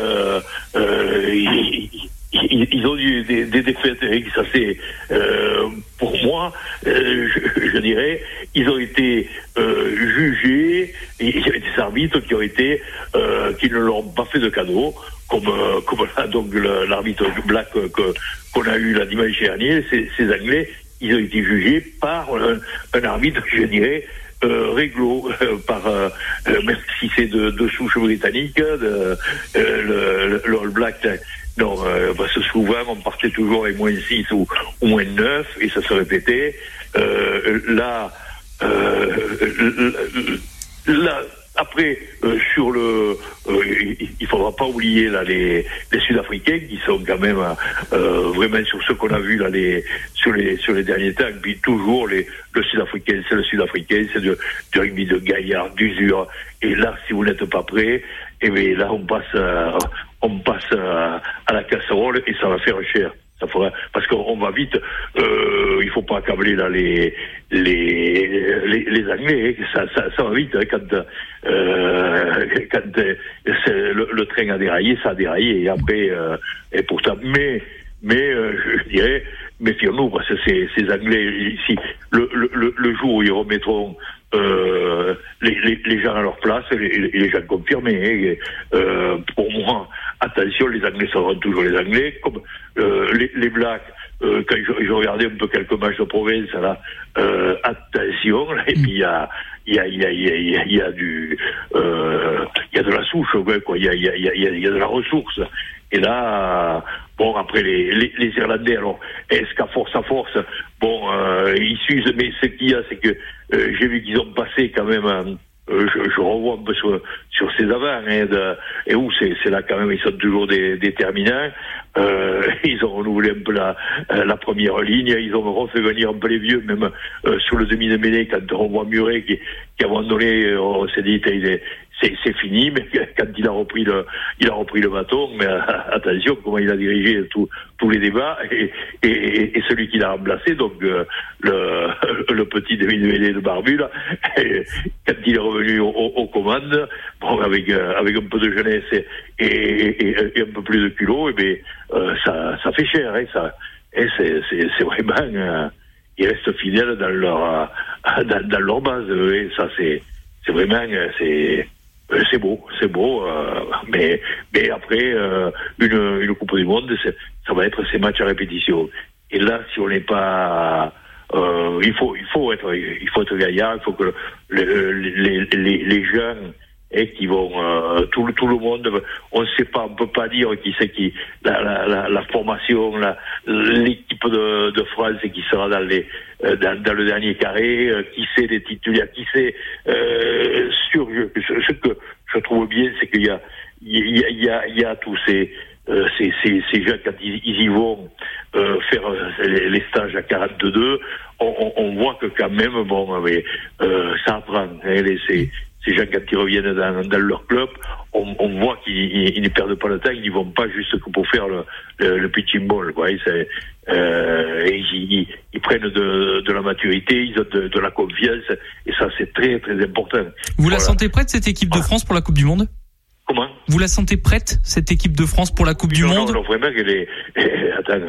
ils, ont eu des, des défaites et ça c'est euh, pour moi euh, je, je, dirais ils ont été euh, jugés il y avait des arbitres qui ont été euh, qui ne leur ont pas fait de cadeau comme euh, comme là donc l'arbitre black que qu'on a eu la dimanche dernier ces, ces anglais ils ont été jugés par un, un arbitre je dirais euh, réglo euh, par euh, même si c'est de, de souche britannique de, le, le, All Black non, euh, parce que souvent, on partait toujours avec moins 6 ou, moins 9, et ça se répétait. Euh, là, euh, là, après, euh, sur le, euh, il faudra pas oublier là les, les Sud-Africains qui sont quand même euh, vraiment sur ce qu'on a vu là les sur les sur les derniers temps. Puis toujours les le Sud-Africain, c'est le Sud-Africain, c'est du, du rugby de gaillard, d'usure. Et là, si vous n'êtes pas prêt, et eh bien là on passe on passe à, la casserole et ça va faire cher. Ça fera, parce qu'on va vite, euh, il faut pas accabler là les les les, Anglais, hein. ça, ça, ça va vite hein, quand euh, quand euh, le, train a déraillé, ça a déraillé et après euh, et mais mais je, dirais méfions-nous parce que ces, ces Anglais ici le, le, le jour où ils remettront euh, les, gens à leur place les, gens confirmés. Hein, euh, pour moi, attention, les Anglais seront toujours les Anglais, comme euh, les, Blacks. Euh, quand je, je, regardais un peu quelques matchs de province, euh, attention, il y a, il y a, il y a, il y a, y a il y a de la souche, quoi, il y a, il y a, il y a de la ressource. Et là, bon, après les, les, les Irlandais, alors, est-ce qu'à force à force, bon, euh, ils s'usent, mais ce qu'il y a, c'est que euh, j'ai vu qu'ils ont passé quand même, euh, je, je, revois un peu sur, sur ces avants, hein, et où c'est là quand même, ils sont toujours des, déterminants. Euh, ils ont renouvelé un peu la, la première ligne, ils ont refait venir un peu les vieux, même euh, sur le demi de mêlée, quand on voit Muret qui, qui a abandonné, on s'est dit, il est, c'est fini, mais quand il a repris le, il a repris le bâton, mais euh, attention comment il a dirigé tous les débats et, et, et celui qui l'a remplacé, donc euh, le, le petit David de Barbu là, quand il est revenu aux, commandes, bon avec euh, avec un peu de jeunesse et, un peu plus de culot, et eh bien ça ça fait cher, hein, ça, et c'est vraiment ils restent fidèles dans leur dans, dans leur base, et ça c'est c'est vraiment c'est euh, c'est beau, c'est beau, euh, mais mais après une, une Coupe du Monde, ça va être ces matchs à répétition. Et là, si on n'est pas, il faut il faut être il faut être gaillard, il faut que les, les, les, les jeunes et qui vont euh, tout, tout le monde on ne sait pas on peut pas dire qui c'est qui la, la, la, formation l'équipe de, de France qui sera dans les euh, dans, le dernier carré euh, qui sait des titulaires qui sait sur ce, que je trouve bien c'est qu'il y a il y a, il y a, tous ces ces, ces, ces jeunes, quand ils, y vont faire les, stages à 42, on, on, on, voit que quand même, bon, mais, ça apprend. Hein, les, ces gens, quand ils reviennent dans, leur club, on, on voit qu'ils ne perdent pas le temps, ils n'y vont pas juste pour faire le, le, le pitching ball. Quoi. Euh, et ils, ils, prennent de, de, la maturité, ils ont de, de la confiance, et ça c'est très très important. Vous la sentez prête cette équipe de France pour la Coupe du Monde? Comment? Vous la sentez prête, cette équipe de France, pour la Coupe du Monde? Non, vraiment, elle est... Attends,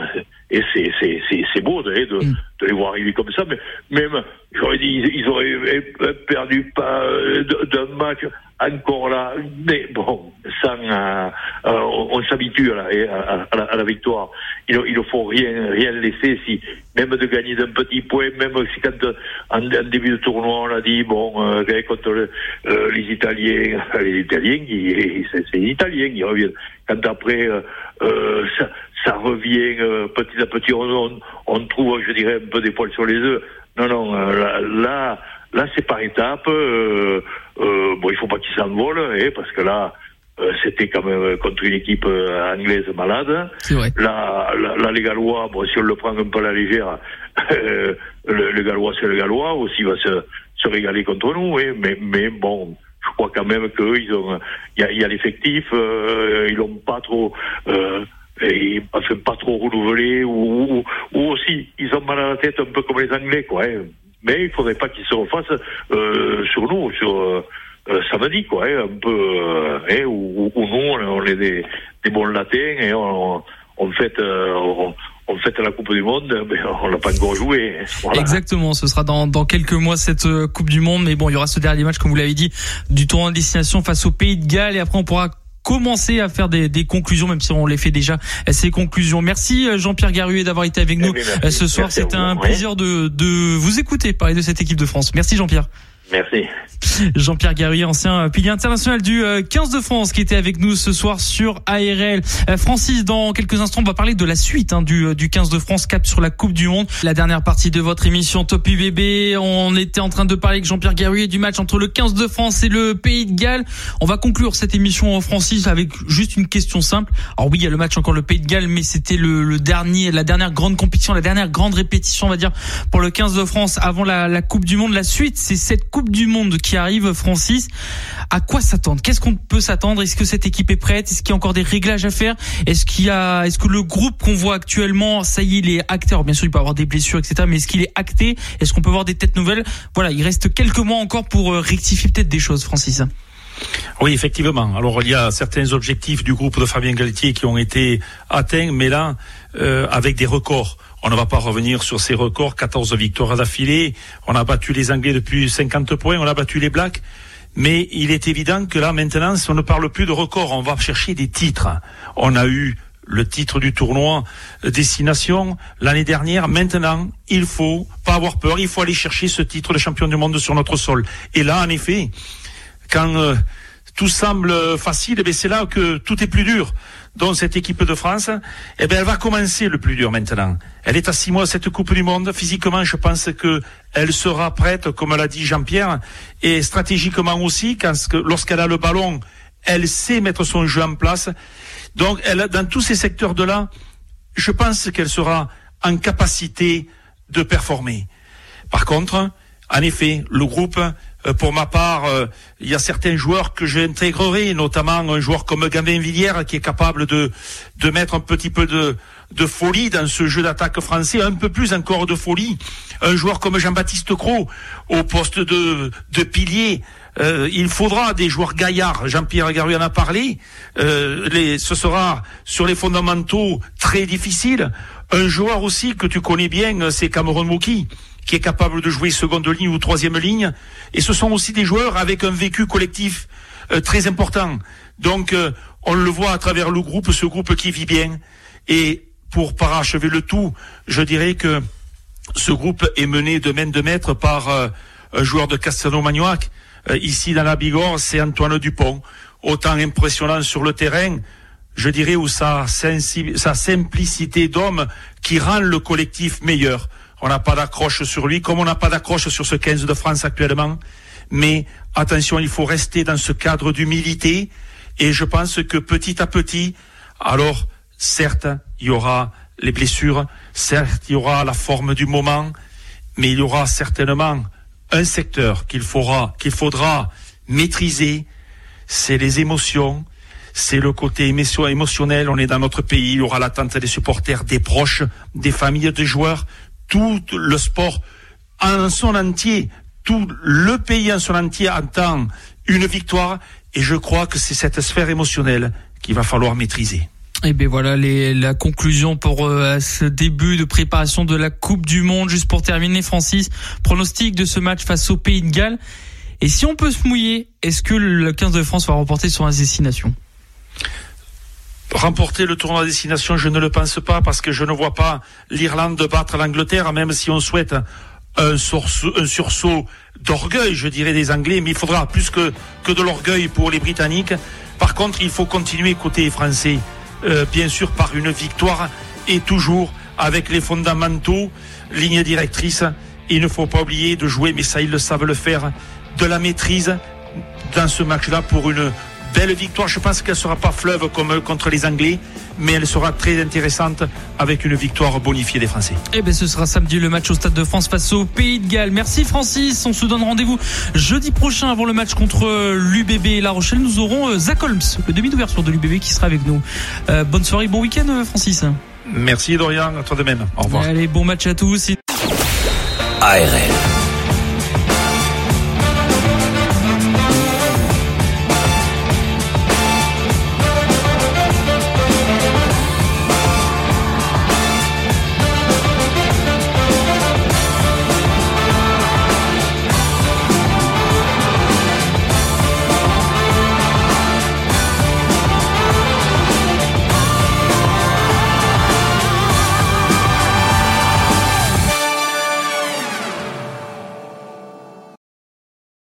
et c'est, c'est, c'est, c'est beau de, de, mm. de, les voir arriver comme ça, mais même, j'aurais dit, ils, auraient perdu pas euh, d'un match encore là, mais bon, sans, euh, euh on, s'habitue à, à, à, la victoire. Il ne faut rien, rien laisser, si, même de gagner d'un petit point, même si quand en, début de tournoi on a dit, bon, euh, contre le, euh, les Italiens, les Italiens, c'est, c'est les Italiens qui reviennent. Quand après, euh, ça, ça revient euh, petit à petit, on, on, trouve, je dirais, un peu des poils sur les œufs. Non, non, euh, là, là, c'est par étapes. Euh, bon, il faut pas qu'ils s'envolent, hein, parce que là, c'était quand même contre une équipe anglaise malade. Vrai. Là, là, les Gallois, bon, si on le prend un peu à la légère, le, le, Gallois, c'est le Gallois, aussi va se, se régaler contre nous, hein, mais, mais bon, je crois quand même qu'eux, ils ont, il y a, y a l'effectif, euh, ils l'ont pas trop, et enfin, pas trop renouvelé, ou, ou, aussi, ils ont mal à la tête un peu comme les Anglais, quoi. Hein. Mais il faudrait pas qu'ils se refassent euh, sur nous, sur euh, euh samedi, quoi, hein, un peu, euh, hein, où, où, nous, on est des, des bons latins, et on, on fait, euh, on, on fait la Coupe du Monde, mais on l'a pas encore joué. Exactement, ce sera dans, dans quelques mois cette euh, Coupe du Monde, mais bon, il y aura ce dernier match, comme vous l'avez dit, du tournoi de destination face au Pays de Galles, et après on pourra commencer à faire des, des, conclusions, même si on les fait déjà ces conclusions. Merci euh, Jean-Pierre Garuet d'avoir été avec nous eh ce soir. C'est un plaisir de, de vous écouter parler de cette équipe de France. Merci Jean-Pierre. Merci. Jean-Pierre Guerrier, ancien pilier international du 15 euh, de France, qui était avec nous ce soir sur ARL. Euh, Francis, dans quelques instants, on va parler de la suite hein, du, euh, du 15 de France, cap sur la Coupe du Monde. La dernière partie de votre émission Top UBB, on était en train de parler avec Jean-Pierre Guerrier du match entre le 15 de France et le Pays de Galles. On va conclure cette émission, Francis, avec juste une question simple. Alors oui, il y a le match encore le Pays de Galles, mais c'était le, le, dernier, la dernière grande compétition, la dernière grande répétition, on va dire, pour le 15 de France avant la, la Coupe du Monde. La suite, c'est cette Coupe du Monde qui arrive, Francis. À quoi s'attendre? Qu'est-ce qu'on peut s'attendre? Est-ce que cette équipe est prête? Est-ce qu'il y a encore des réglages à faire? Est-ce qu'il y a, est-ce que le groupe qu'on voit actuellement, ça y est, il est acté? Bien sûr, il peut avoir des blessures, etc. Mais est-ce qu'il est acté? Est-ce qu'on peut voir des têtes nouvelles? Voilà, il reste quelques mois encore pour euh, rectifier peut-être des choses, Francis. Oui, effectivement. Alors il y a certains objectifs du groupe de Fabien Galtier qui ont été atteints, mais là, euh, avec des records. On ne va pas revenir sur ces records, 14 victoires d'affilée. On a battu les Anglais depuis 50 points, on a battu les Blacks. Mais il est évident que là, maintenant, on ne parle plus de records, on va chercher des titres. On a eu le titre du tournoi Destination l'année dernière. Maintenant, il faut pas avoir peur, il faut aller chercher ce titre de champion du monde sur notre sol. Et là, en effet, quand euh, tout semble facile, eh c'est là que tout est plus dur dans cette équipe de France, eh bien, elle va commencer le plus dur maintenant. Elle est à six mois cette Coupe du Monde. Physiquement, je pense que elle sera prête, comme l'a dit Jean-Pierre, et stratégiquement aussi, lorsqu'elle a le ballon, elle sait mettre son jeu en place. Donc, elle, dans tous ces secteurs de là, je pense qu'elle sera en capacité de performer. Par contre, en effet, le groupe pour ma part, euh, il y a certains joueurs que j'intégrerai, notamment un joueur comme Gambin Villière qui est capable de, de mettre un petit peu de, de folie dans ce jeu d'attaque français, un peu plus encore de folie. Un joueur comme Jean-Baptiste Cros au poste de, de pilier. Euh, il faudra des joueurs gaillards. Jean-Pierre Garu en a parlé. ce sera sur les fondamentaux très difficile. Un joueur aussi que tu connais bien, c'est Cameron Mouki qui est capable de jouer seconde ligne ou troisième ligne. Et ce sont aussi des joueurs avec un vécu collectif. euh, très important. Donc, euh, on le voit à travers le groupe, ce groupe qui vit bien. Et pour parachever le tout, je dirais que ce groupe est mené de main de maître par euh, un joueur de Castelnau-Magnoac. ici, dans la Bigorre, c'est Antoine Dupont. Autant impressionnant sur le terrain, je dirais, où sa, sa simplicité d'homme qui rend le collectif meilleur. On n'a pas d'accroche sur lui, comme on n'a pas d'accroche sur ce 15 de France actuellement. Mais attention, il faut rester dans ce cadre d'humilité. Et je pense que petit à petit, alors, certes, il y aura les blessures, certes, il y aura la forme du moment, mais il y aura certainement un secteur qu'il faudra, qu'il faudra maîtriser, c'est les émotions, c'est le côté émotionnel. On est dans notre pays, il y aura l'attente des supporters, des proches, des familles des joueurs, tout le sport en son entier, tout le pays en son entier attend une victoire et je crois que c'est cette sphère émotionnelle qu'il va falloir maîtriser. Et eh bien voilà la conclusion pour euh, ce début de préparation de la Coupe du Monde. Juste pour terminer, Francis, pronostic de ce match face au Pays de Galles. Et si on peut se mouiller, est-ce que le 15 de France va remporter son destination remporter le tournoi à destination, je ne le pense pas parce que je ne vois pas l'Irlande battre l'Angleterre, même si on souhaite un, sursaut, d'orgueil, je dirais, des Anglais, mais il faudra plus que, de l'orgueil pour les Britanniques. Par contre, il faut continuer côté français, euh, bien sûr, par une victoire et toujours avec les fondamentaux, ligne directrice. Il ne faut pas oublier de jouer, mais ça, ils le savent le faire, de la maîtrise dans ce match-là pour une belle victoire. Je pense qu'elle ne sera pas fleuve comme contre les Anglais, mais elle sera très intéressante avec une victoire bonifiée des Français. Eh bien, ce sera samedi le match au Stade de France face au Pays de Galles. Merci Francis. On se donne rendez-vous jeudi prochain avant le match contre l'UBB et La Rochelle. Nous aurons euh, Zach Holmes, le demi d'ouverture de l'UBB qui sera avec nous. Euh, bonne soirée, bon week-end euh, Francis. Merci Dorian, à toi de même. Au revoir. Allez, bon match à tous. ARL